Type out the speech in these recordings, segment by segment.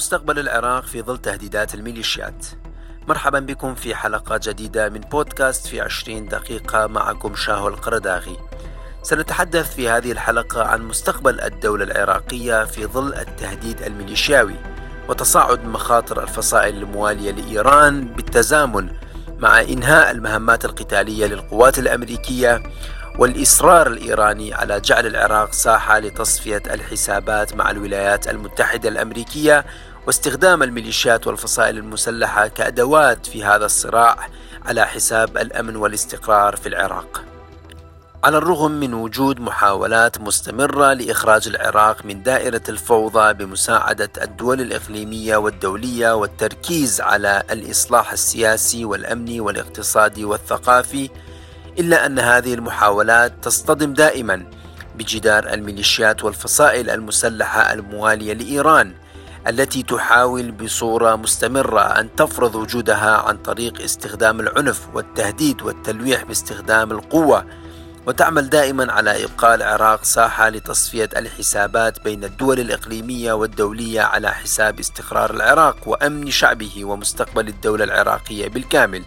مستقبل العراق في ظل تهديدات الميليشيات. مرحبا بكم في حلقة جديدة من بودكاست في 20 دقيقة معكم شاهو القرداغي سنتحدث في هذه الحلقة عن مستقبل الدولة العراقية في ظل التهديد الميليشياوي وتصاعد مخاطر الفصائل الموالية لإيران بالتزامن مع إنهاء المهمات القتالية للقوات الأمريكية والإصرار الإيراني على جعل العراق ساحة لتصفية الحسابات مع الولايات المتحدة الأمريكية واستخدام الميليشيات والفصائل المسلحة كأدوات في هذا الصراع على حساب الأمن والاستقرار في العراق. على الرغم من وجود محاولات مستمرة لإخراج العراق من دائرة الفوضى بمساعدة الدول الإقليمية والدولية والتركيز على الإصلاح السياسي والأمني والاقتصادي والثقافي إلا أن هذه المحاولات تصطدم دائما بجدار الميليشيات والفصائل المسلحة الموالية لإيران التي تحاول بصورة مستمرة أن تفرض وجودها عن طريق استخدام العنف والتهديد والتلويح باستخدام القوة وتعمل دائما على إبقاء العراق ساحة لتصفية الحسابات بين الدول الإقليمية والدولية على حساب استقرار العراق وأمن شعبه ومستقبل الدولة العراقية بالكامل.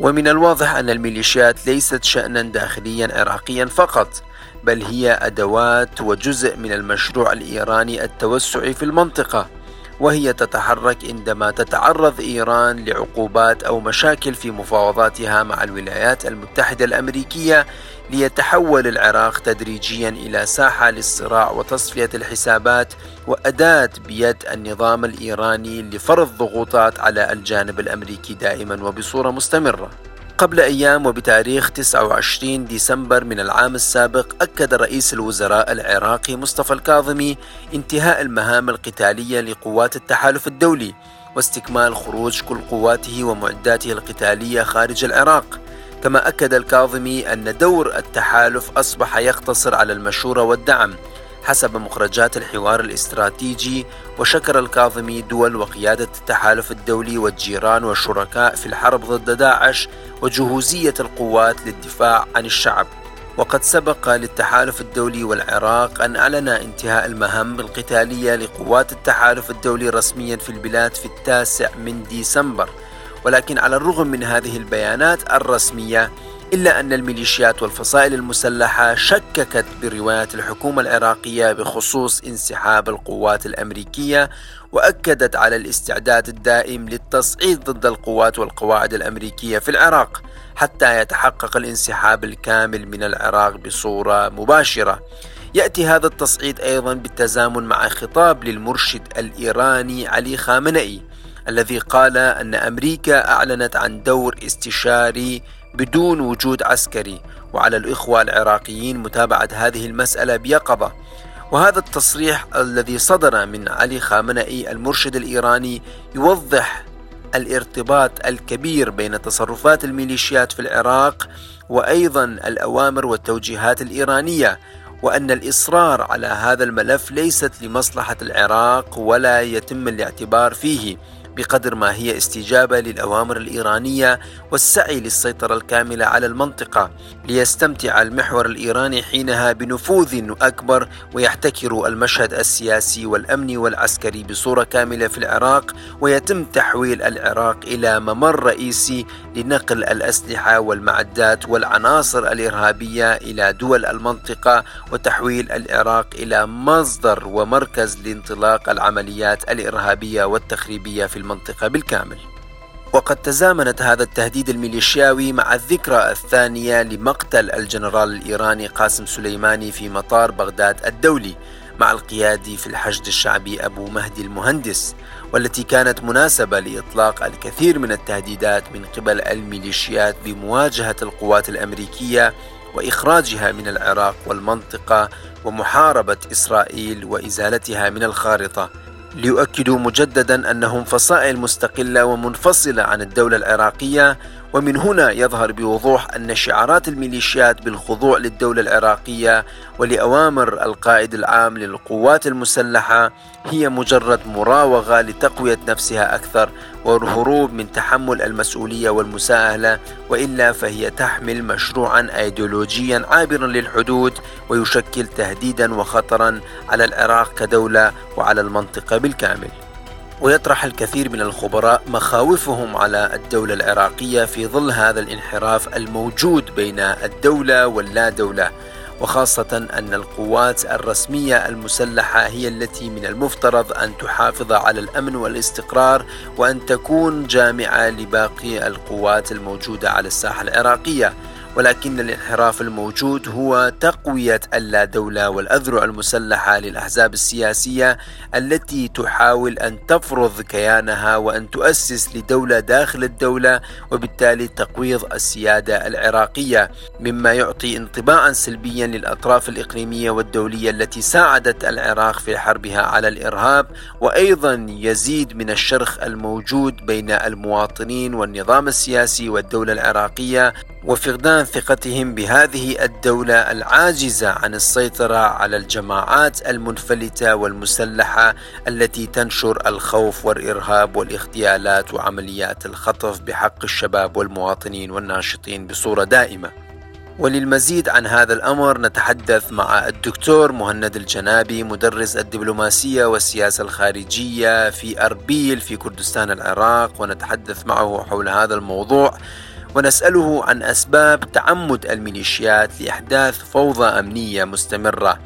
ومن الواضح أن الميليشيات ليست شأنا داخليا عراقيا فقط بل هي أدوات وجزء من المشروع الإيراني التوسعي في المنطقة. وهي تتحرك عندما تتعرض إيران لعقوبات أو مشاكل في مفاوضاتها مع الولايات المتحدة الأمريكية ليتحول العراق تدريجيا إلى ساحة للصراع وتصفية الحسابات وأداة بيد النظام الإيراني لفرض ضغوطات على الجانب الأمريكي دائما وبصورة مستمرة. قبل أيام وبتاريخ 29 ديسمبر من العام السابق أكد رئيس الوزراء العراقي مصطفى الكاظمي انتهاء المهام القتالية لقوات التحالف الدولي واستكمال خروج كل قواته ومعداته القتالية خارج العراق. كما أكد الكاظمي أن دور التحالف أصبح يقتصر على المشورة والدعم حسب مخرجات الحوار الاستراتيجي وشكر الكاظمي دول وقيادة التحالف الدولي والجيران والشركاء في الحرب ضد داعش وجهوزية القوات للدفاع عن الشعب. وقد سبق للتحالف الدولي والعراق أن أعلن انتهاء المهام القتالية لقوات التحالف الدولي رسميا في البلاد في التاسع من ديسمبر. ولكن على الرغم من هذه البيانات الرسمية إلا أن الميليشيات والفصائل المسلحة شككت بروايات الحكومة العراقية بخصوص انسحاب القوات الأمريكية وأكدت على الاستعداد الدائم للتصعيد ضد القوات والقواعد الأمريكية في العراق حتى يتحقق الانسحاب الكامل من العراق بصورة مباشرة. يأتي هذا التصعيد أيضا بالتزامن مع خطاب للمرشد الإيراني علي خامنئي. الذي قال أن أمريكا أعلنت عن دور استشاري بدون وجود عسكري وعلى الإخوة العراقيين متابعة هذه المسألة بيقظة. وهذا التصريح الذي صدر من علي خامنئي المرشد الإيراني يوضح الارتباط الكبير بين تصرفات الميليشيات في العراق وأيضا الأوامر والتوجيهات الإيرانية وأن الإصرار على هذا الملف ليست لمصلحة العراق ولا يتم الاعتبار فيه. بقدر ما هي استجابة للأوامر الإيرانية والسعي للسيطرة الكاملة على المنطقة ليستمتع المحور الإيراني حينها بنفوذ أكبر ويحتكر المشهد السياسي والأمني والعسكري بصورة كاملة في العراق ويتم تحويل العراق إلى ممر رئيسي لنقل الأسلحة والمعدات والعناصر الإرهابية إلى دول المنطقة وتحويل العراق إلى مصدر ومركز لانطلاق العمليات الإرهابية والتخريبية في المنطقة بالكامل. وقد تزامنت هذا التهديد الميليشياوي مع الذكرى الثانية لمقتل الجنرال الإيراني قاسم سليماني في مطار بغداد الدولي مع القيادي في الحشد الشعبي أبو مهدي المهندس والتي كانت مناسبة لإطلاق الكثير من التهديدات من قبل الميليشيات بمواجهة القوات الأمريكية وإخراجها من العراق والمنطقة ومحاربة إسرائيل وإزالتها من الخارطة. ليؤكدوا مجددا أنهم فصائل مستقلة ومنفصلة عن الدولة العراقية ومن هنا يظهر بوضوح أن شعارات الميليشيات بالخضوع للدولة العراقية ولأوامر القائد العام للقوات المسلحة هي مجرد مراوغة لتقوية نفسها أكثر والهروب من تحمل المسؤولية والمساهلة وإلا فهي تحمل مشروعا ايديولوجيا عابرا للحدود ويشكل تهديدا وخطرا على العراق كدولة وعلى المنطقة بالكامل. ويطرح الكثير من الخبراء مخاوفهم على الدولة العراقية في ظل هذا الانحراف الموجود بين الدولة واللا دولة وخاصة أن القوات الرسمية المسلحة هي التي من المفترض أن تحافظ على الأمن والاستقرار وأن تكون جامعة لباقي القوات الموجودة على الساحة العراقية. ولكن الانحراف الموجود هو تقوية اللا دولة والأذرع المسلحة للأحزاب السياسية التي تحاول أن تفرض كيانها وأن تؤسس لدولة داخل الدولة وبالتالي تقويض السيادة العراقية مما يعطي انطباعا سلبيا للأطراف الإقليمية والدولية التي ساعدت العراق في حربها على الإرهاب وأيضا يزيد من الشرخ الموجود بين المواطنين والنظام السياسي والدولة العراقية وفقدان ثقتهم بهذه الدولة العاجزة عن السيطرة على الجماعات المنفلتة والمسلحة التي تنشر الخوف والإرهاب والاغتيالات وعمليات الخطف بحق الشباب والمواطنين والناشطين بصورة دائمة. وللمزيد عن هذا الأمر نتحدث مع الدكتور مهند الجنابي مدرس الدبلوماسية والسياسة الخارجية في أربيل في كردستان العراق ونتحدث معه حول هذا الموضوع ونسأله عن أسباب تعمد الميليشيات لإحداث فوضى أمنية مستمرة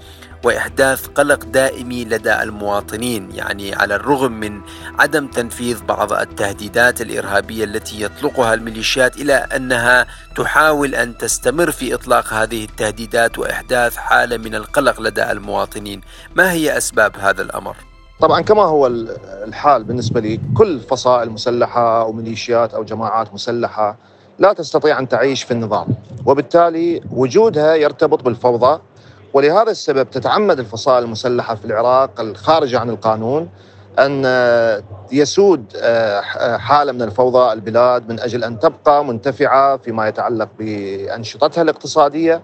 وإحداث قلق دائمي لدى المواطنين يعني على الرغم من عدم تنفيذ بعض التهديدات الإرهابية التي يطلقها الميليشيات إلى أنها تحاول أن تستمر في إطلاق هذه التهديدات وإحداث حالة من القلق لدى المواطنين. ما هي أسباب هذا الأمر؟ طبعا كما هو الحال بالنسبة لي كل فصائل مسلحة أو ميليشيات أو جماعات مسلحة لا تستطيع أن تعيش في النظام. وبالتالي وجودها يرتبط بالفوضى ولهذا السبب تتعمد الفصائل المسلحة في العراق الخارجة عن القانون أن يسود آه، حالة من الفوضى البلاد من أجل أن تبقى منتفعة فيما يتعلق بأنشطتها الاقتصادية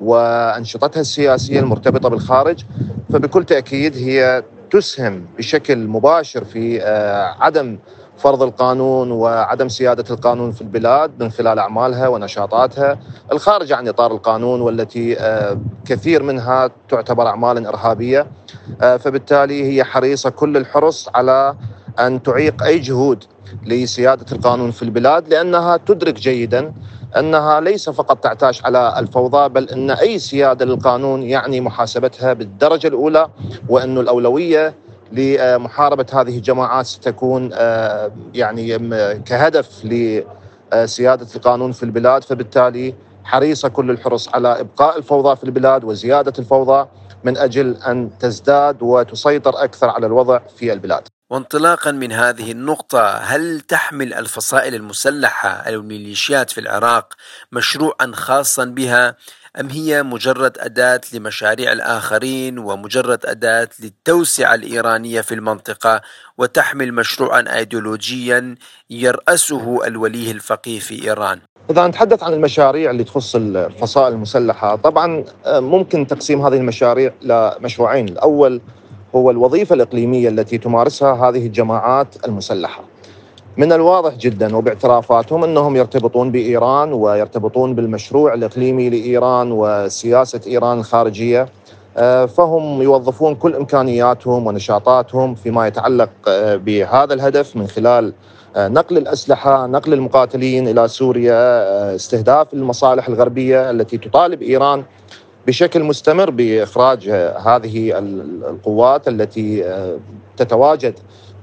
وأنشطتها السياسية المرتبطة بالخارج. فبكل تأكيد هي تسهم بشكل مباشر في آه، عدم فرض القانون وعدم سيادة القانون في البلاد من خلال أعمالها ونشاطاتها. الخارجه عن إطار القانون والتي آه، كثير منها تعتبر اعمالا إرهابية آه، فبالتالي هي حريصة كل الحرص على أن تعيق أي جهود لسيادة القانون في البلاد لأنها تدرك جيدا أنها ليس فقط تعتاش على الفوضى بل أن أي سيادة للقانون يعني محاسبتها بالدرجة الأولى وانه الأولوية لمحاربة هذه الجماعات ستكون آه، يعني كهدف لسيادة القانون في البلاد فبالتالي حريصة كل الحرص على إبقاء الفوضى في البلاد وزيادة الفوضى من أجل أن تزداد وتسيطر أكثر على الوضع في البلاد. وانطلاقا من هذه النقطة هل تحمل الفصائل المسلحة أو الميليشيات في العراق مشروعا خاصا بها أم هي مجرد أداة لمشاريع الآخرين ومجرد أداة للتوسعة الإيرانية في المنطقة وتحمل مشروعا أيديولوجيا يرأسه الوليه الفقيه في إيران؟ إذا نتحدث عن المشاريع اللي تخص الفصائل المسلحة طبعا آه، ممكن تقسيم هذه المشاريع لمشروعين. الأول هو الوظيفة الإقليمية التي تمارسها هذه الجماعات المسلحة. من الواضح جدا وباعترافاتهم أنهم يرتبطون بإيران ويرتبطون بالمشروع الإقليمي لإيران وسياسة إيران الخارجية. آه، فهم يوظفون كل إمكانياتهم ونشاطاتهم فيما يتعلق آه، بهذا الهدف من خلال آه، نقل الأسلحة، نقل المقاتلين إلى سوريا، استهداف المصالح الغربية التي تطالب إيران بشكل مستمر بإخراج هذه القوات التي تتواجد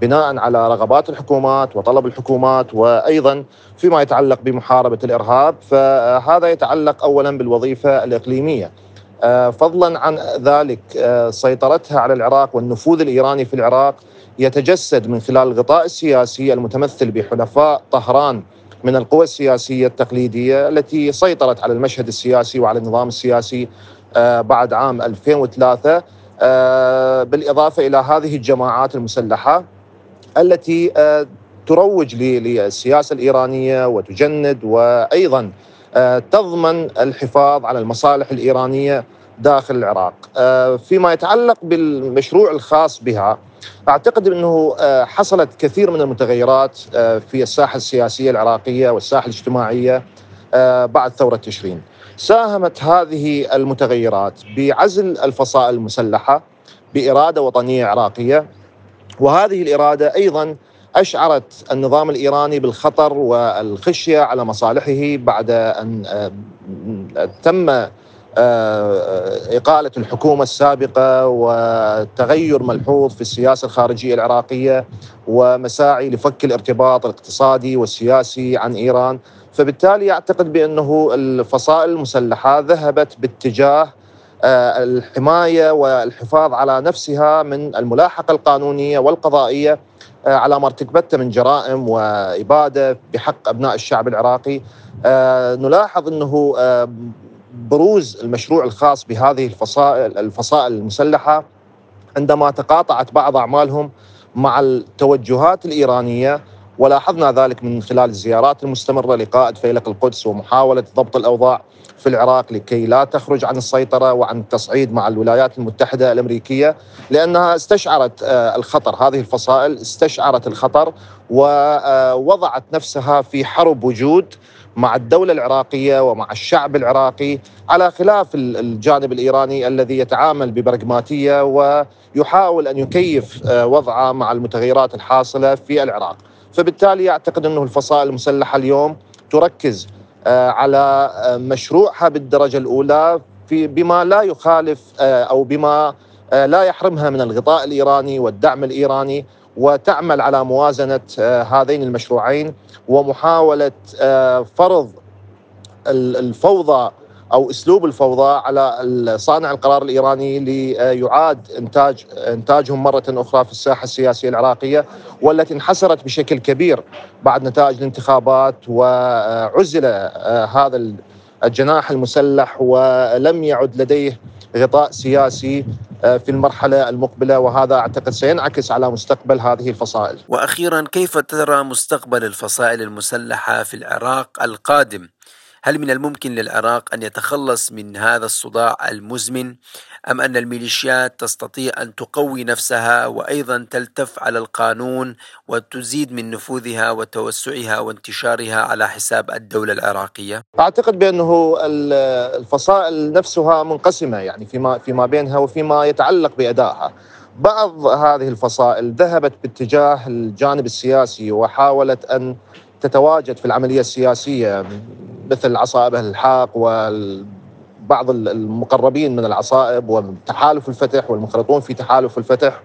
بناء على رغبات الحكومات وطلب الحكومات وأيضا فيما يتعلق بمحاربة الإرهاب فهذا يتعلق اولا بالوظيفة الإقليمية. آه، فضلا عن ذلك آه، سيطرتها على العراق والنفوذ الإيراني في العراق يتجسد من خلال الغطاء السياسي المتمثل بحلفاء طهران من القوى السياسية التقليدية التي سيطرت على المشهد السياسي وعلى النظام السياسي آه، بعد عام 2003 بالإضافة إلى هذه الجماعات المسلحة التي آه، تروج للسياسة الإيرانية وتجند وأيضا آه، تضمن الحفاظ على المصالح الإيرانية داخل العراق. آه، فيما يتعلق بالمشروع الخاص بها أعتقد أنه حصلت كثير من المتغيرات في الساحة السياسية العراقية والساحة الاجتماعية بعد ثورة تشرين. ساهمت هذه المتغيرات بعزل الفصائل المسلحة بإرادة وطنية عراقية وهذه الإرادة أيضا أشعرت النظام الإيراني بالخطر والخشية على مصالحه بعد أن آه، تم آه، إقالة الحكومة السابقة وتغير ملحوظ في السياسة الخارجية العراقية ومساعي لفك الارتباط الاقتصادي والسياسي عن إيران. فبالتالي أعتقد بأنه الفصائل المسلحة ذهبت باتجاه آه، الحماية والحفاظ على نفسها من الملاحقة القانونية والقضائية آه، على ما ارتكبته من جرائم وإبادة بحق أبناء الشعب العراقي. نلاحظ أنه بروز المشروع الخاص بهذه الفصائل الفصائل المسلحة عندما تقاطعت بعض أعمالهم مع التوجهات الإيرانية ولاحظنا ذلك من خلال الزيارات المستمرة لقائد فيلق القدس ومحاولة ضبط الأوضاع في العراق لكي لا تخرج عن السيطرة وعن التصعيد مع الولايات المتحدة الأمريكية لأنها استشعرت آه، الخطر هذه الفصائل استشعرت الخطر ووضعت نفسها في حرب وجود مع الدولة العراقية ومع الشعب العراقي على خلاف الجانب الإيراني الذي يتعامل ببرغماتية ويحاول أن يكيف آه، وضعه مع المتغيرات الحاصلة في العراق. فبالتالي أعتقد أنه الفصائل المسلحة اليوم تركز آه، على آه، مشروعها بالدرجة الأولى في بما لا يخالف أو بما لا يحرمها من الغطاء الإيراني والدعم الإيراني وتعمل على موازنة آه، هذين المشروعين ومحاولة آه، فرض الفوضى أو أسلوب الفوضى على صانع القرار الإيراني ليعاد انتاج إنتاجهم مرة أخرى في الساحة السياسية العراقية والتي انحسرت بشكل كبير بعد نتائج الانتخابات وعزل آه، هذا الجناح المسلح ولم يعد لديه غطاء سياسي آه، في المرحلة المقبلة وهذا أعتقد سينعكس على مستقبل هذه الفصائل. وأخيرا كيف ترى مستقبل الفصائل المسلحة في العراق القادم؟ هل من الممكن للعراق أن يتخلص من هذا الصداع المزمن أم أن الميليشيات تستطيع أن تقوي نفسها وأيضا تلتف على القانون وتزيد من نفوذها وتوسعها وانتشارها على حساب الدولة العراقية؟ أعتقد بأنه الفصائل نفسها منقسمة يعني فيما فيما بينها وفيما يتعلق بأدائها. بعض هذه الفصائل ذهبت باتجاه الجانب السياسي وحاولت أن تتواجد في العملية السياسية مثل عصائب الحاق وبعض المقربين من العصائب وتحالف الفتح والمنخرطون في تحالف الفتح.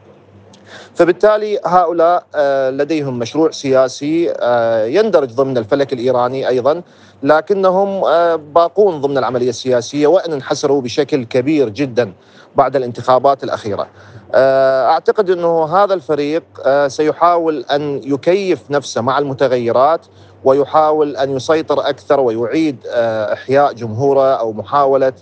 فبالتالي هؤلاء آه، لديهم مشروع سياسي آه، يندرج ضمن الفلك الإيراني أيضا لكنهم آه، باقون ضمن العملية السياسية وإن انحسروا بشكل كبير جدا. بعد الانتخابات الأخيرة. أعتقد إنه هذا الفريق سيحاول أن يكيف نفسه مع المتغيرات ويحاول أن يسيطر أكثر ويعيد إحياء جمهوره أو محاولة آه،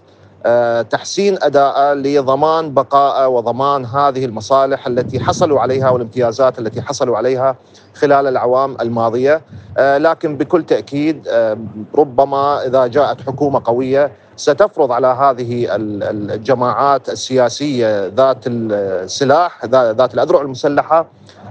تحسين اداءه لضمان بقائه وضمان هذه المصالح التي حصلوا عليها والامتيازات التي حصلوا عليها خلال الاعوام الماضية. آه، لكن بكل تأكيد آه، ربما إذا جاءت حكومة قوية ستفرض على هذه الجماعات السياسية ذات السلاح ذات الأذرع المسلحة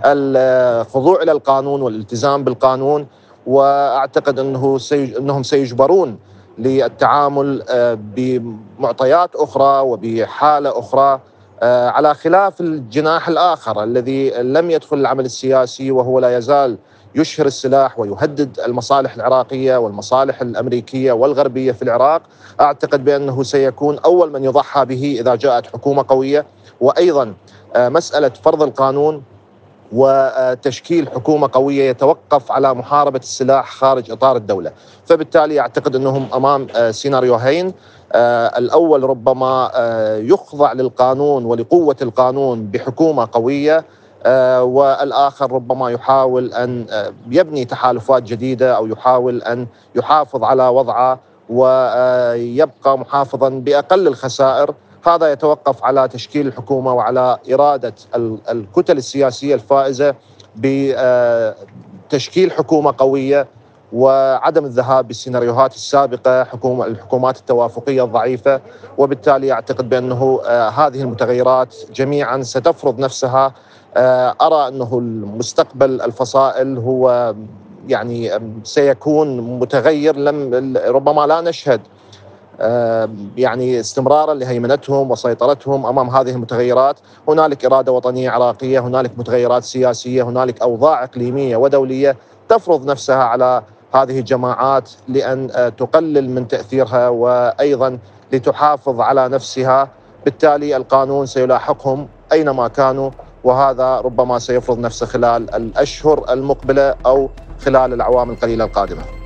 الخضوع إلى القانون والالتزام بالقانون. وأعتقد إنه إنهم سيجبرون للتعامل آه، بمعطيات أخرى وبحالة أخرى آه، على خلاف الجناح الآخر الذي لم يدخل العمل السياسي وهو لا يزال يشهر السلاح ويهدد المصالح العراقية والمصالح الأمريكية والغربية في العراق. أعتقد بأنه سيكون أول من يضحى به إذا جاءت حكومة قوية. وأيضا آه، مسألة فرض القانون وتشكيل حكومة قوية يتوقف على محاربة السلاح خارج إطار الدولة، فبالتالي أعتقد أنهم أمام آه، سيناريوهين. آه، الأول ربما آه، يخضع للقانون ولقوة القانون بحكومة قوية والآخر ربما يحاول أن يبني تحالفات جديدة أو يحاول أن يحافظ على وضعه ويبقى محافظا بأقل الخسائر. هذا يتوقف على تشكيل الحكومة وعلى إرادة الكتل السياسية الفائزة بتشكيل حكومة قوية وعدم الذهاب بالسيناريوهات السابقة حكومه الحكومات التوافقية الضعيفة. وبالتالي أعتقد بأنه آه، هذه المتغيرات جميعا ستفرض نفسها. آه، أرى أنه المستقبل الفصائل هو يعني سيكون متغير لم ربما لا نشهد يعني استمرارا لهيمنتهم وسيطرتهم أمام هذه المتغيرات، هنالك إرادة وطنية عراقية، هنالك متغيرات سياسية، هنالك أوضاع إقليمية ودولية تفرض نفسها على هذه الجماعات لأن آه، تقلل من تأثيرها وأيضا لتحافظ على نفسها، بالتالي القانون سيلاحقهم أينما كانوا وهذا ربما سيفرض نفسه خلال الأشهر المقبلة أو خلال الاعوام القليلة القادمة.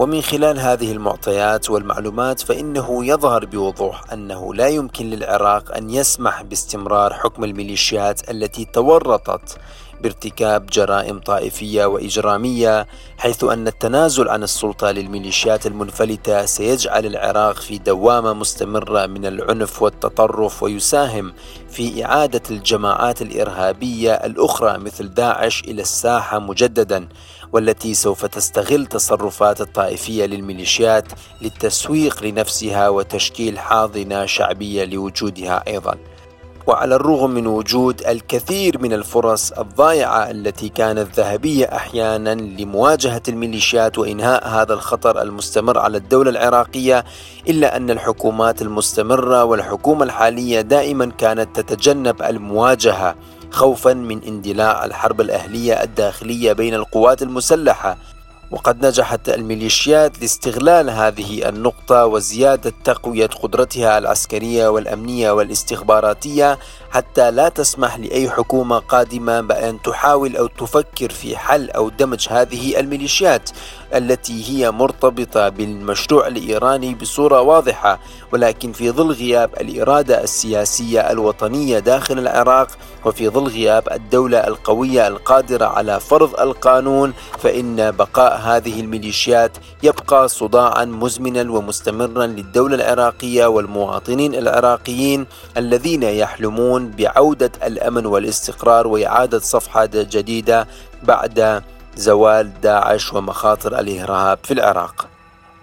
ومن خلال هذه المعطيات والمعلومات فإنه يظهر بوضوح أنه لا يمكن للعراق أن يسمح باستمرار حكم الميليشيات التي تورطت بارتكاب جرائم طائفية وإجرامية حيث أن التنازل عن السلطة للميليشيات المنفلتة سيجعل العراق في دوامة مستمرة من العنف والتطرف ويساهم في إعادة الجماعات الإرهابية الأخرى مثل داعش إلى الساحة مجددا. والتي سوف تستغل تصرفات الطائفية للميليشيات للتسويق لنفسها وتشكيل حاضنة شعبية لوجودها أيضا. وعلى الرغم من وجود الكثير من الفرص الضائعة التي كانت ذهبية أحيانا لمواجهة الميليشيات وإنهاء هذا الخطر المستمر على الدولة العراقية إلا أن الحكومات المستمرة والحكومة الحالية دائما كانت تتجنب المواجهة. خوفا من اندلاع الحرب الأهلية الداخلية بين القوات المسلحة وقد نجحت الميليشيات لاستغلال هذه النقطة وزيادة تقوية قدرتها العسكرية والأمنية والاستخباراتية حتى لا تسمح لأي حكومة قادمة بأن تحاول أو تفكر في حل أو دمج هذه الميليشيات التي هي مرتبطة بالمشروع الإيراني بصورة واضحة ولكن في ظل غياب الإرادة السياسية الوطنية داخل العراق وفي ظل غياب الدولة القوية القادرة على فرض القانون فإن بقاء هذه الميليشيات يبقى صداعا مزمنا ومستمرا للدولة العراقية والمواطنين العراقيين الذين يحلمون بعودة الأمن والاستقرار وإعادة صفحة جديدة بعد زوال داعش ومخاطر الإرهاب في العراق.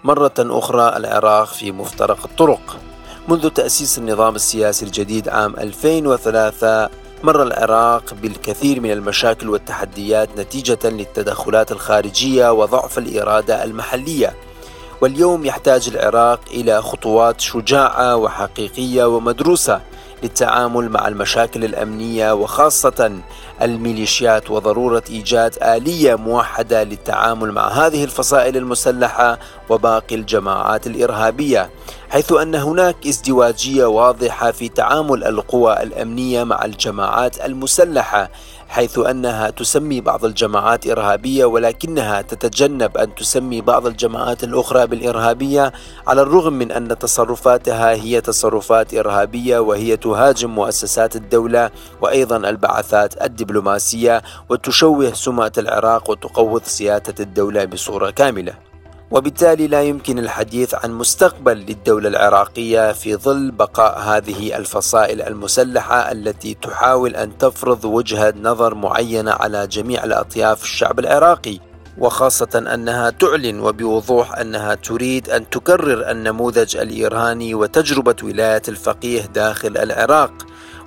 مرة أخرى العراق في مفترق الطرق. منذ تأسيس النظام السياسي الجديد عام 2003 مر العراق بالكثير من المشاكل والتحديات نتيجة للتدخلات الخارجية وضعف الإرادة المحلية. واليوم يحتاج العراق إلى خطوات شجاعة وحقيقية ومدروسة للتعامل مع المشاكل الأمنية وخاصة الميليشيات وضرورة إيجاد آلية موحدة للتعامل مع هذه الفصائل المسلحة وباقي الجماعات الإرهابية حيث أن هناك ازدواجية واضحة في تعامل القوى الأمنية مع الجماعات المسلحة حيث أنها تسمي بعض الجماعات إرهابية ولكنها تتجنب أن تسمي بعض الجماعات الأخرى بالإرهابية على الرغم من أن تصرفاتها هي تصرفات إرهابية وهي تهاجم مؤسسات الدولة وأيضا البعثات الدبلوماسية وتشوه سمعه العراق وتقوض سياده الدولة بصورة كاملة. وبالتالي لا يمكن الحديث عن مستقبل للدولة العراقية في ظل بقاء هذه الفصائل المسلحة التي تحاول أن تفرض وجهة نظر معينة على جميع الأطياف الشعب العراقي وخاصة أنها تعلن وبوضوح أنها تريد أن تكرر النموذج الإيراني وتجربة ولاية الفقيه داخل العراق.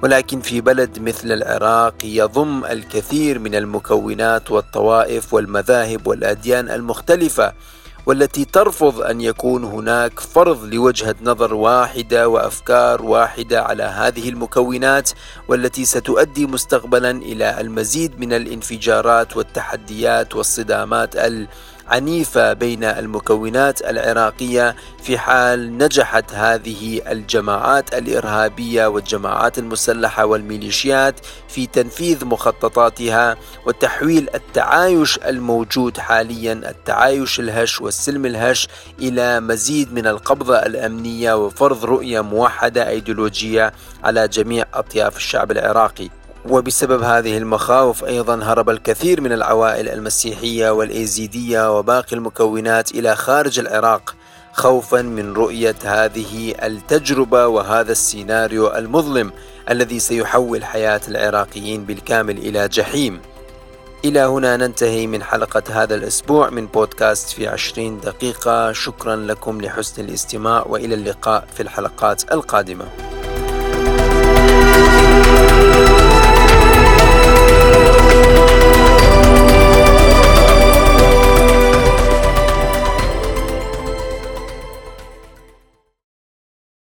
ولكن في بلد مثل العراق يضم الكثير من المكونات والطوائف والمذاهب والأديان المختلفة والتي ترفض أن يكون هناك فرض لوجهه نظر واحدة وأفكار واحدة على هذه المكونات والتي ستؤدي مستقبلا إلى المزيد من الانفجارات والتحديات والصدامات عنيفة بين المكونات العراقية في حال نجحت هذه الجماعات الإرهابية والجماعات المسلحة والميليشيات في تنفيذ مخططاتها وتحويل التعايش الموجود حاليا التعايش الهش والسلم الهش إلى مزيد من القبضة الأمنية وفرض رؤية موحدة أيديولوجية على جميع أطياف الشعب العراقي. وبسبب هذه المخاوف أيضا هرب الكثير من العوائل المسيحية والإيزيدية وباقي المكونات إلى خارج العراق خوفا من رؤية هذه التجربة وهذا السيناريو المظلم الذي سيحول حياة العراقيين بالكامل إلى جحيم. إلى هنا ننتهي من حلقة هذا الأسبوع من بودكاست في عشرين دقيقة. شكرا لكم لحسن الاستماع وإلى اللقاء في الحلقات القادمة.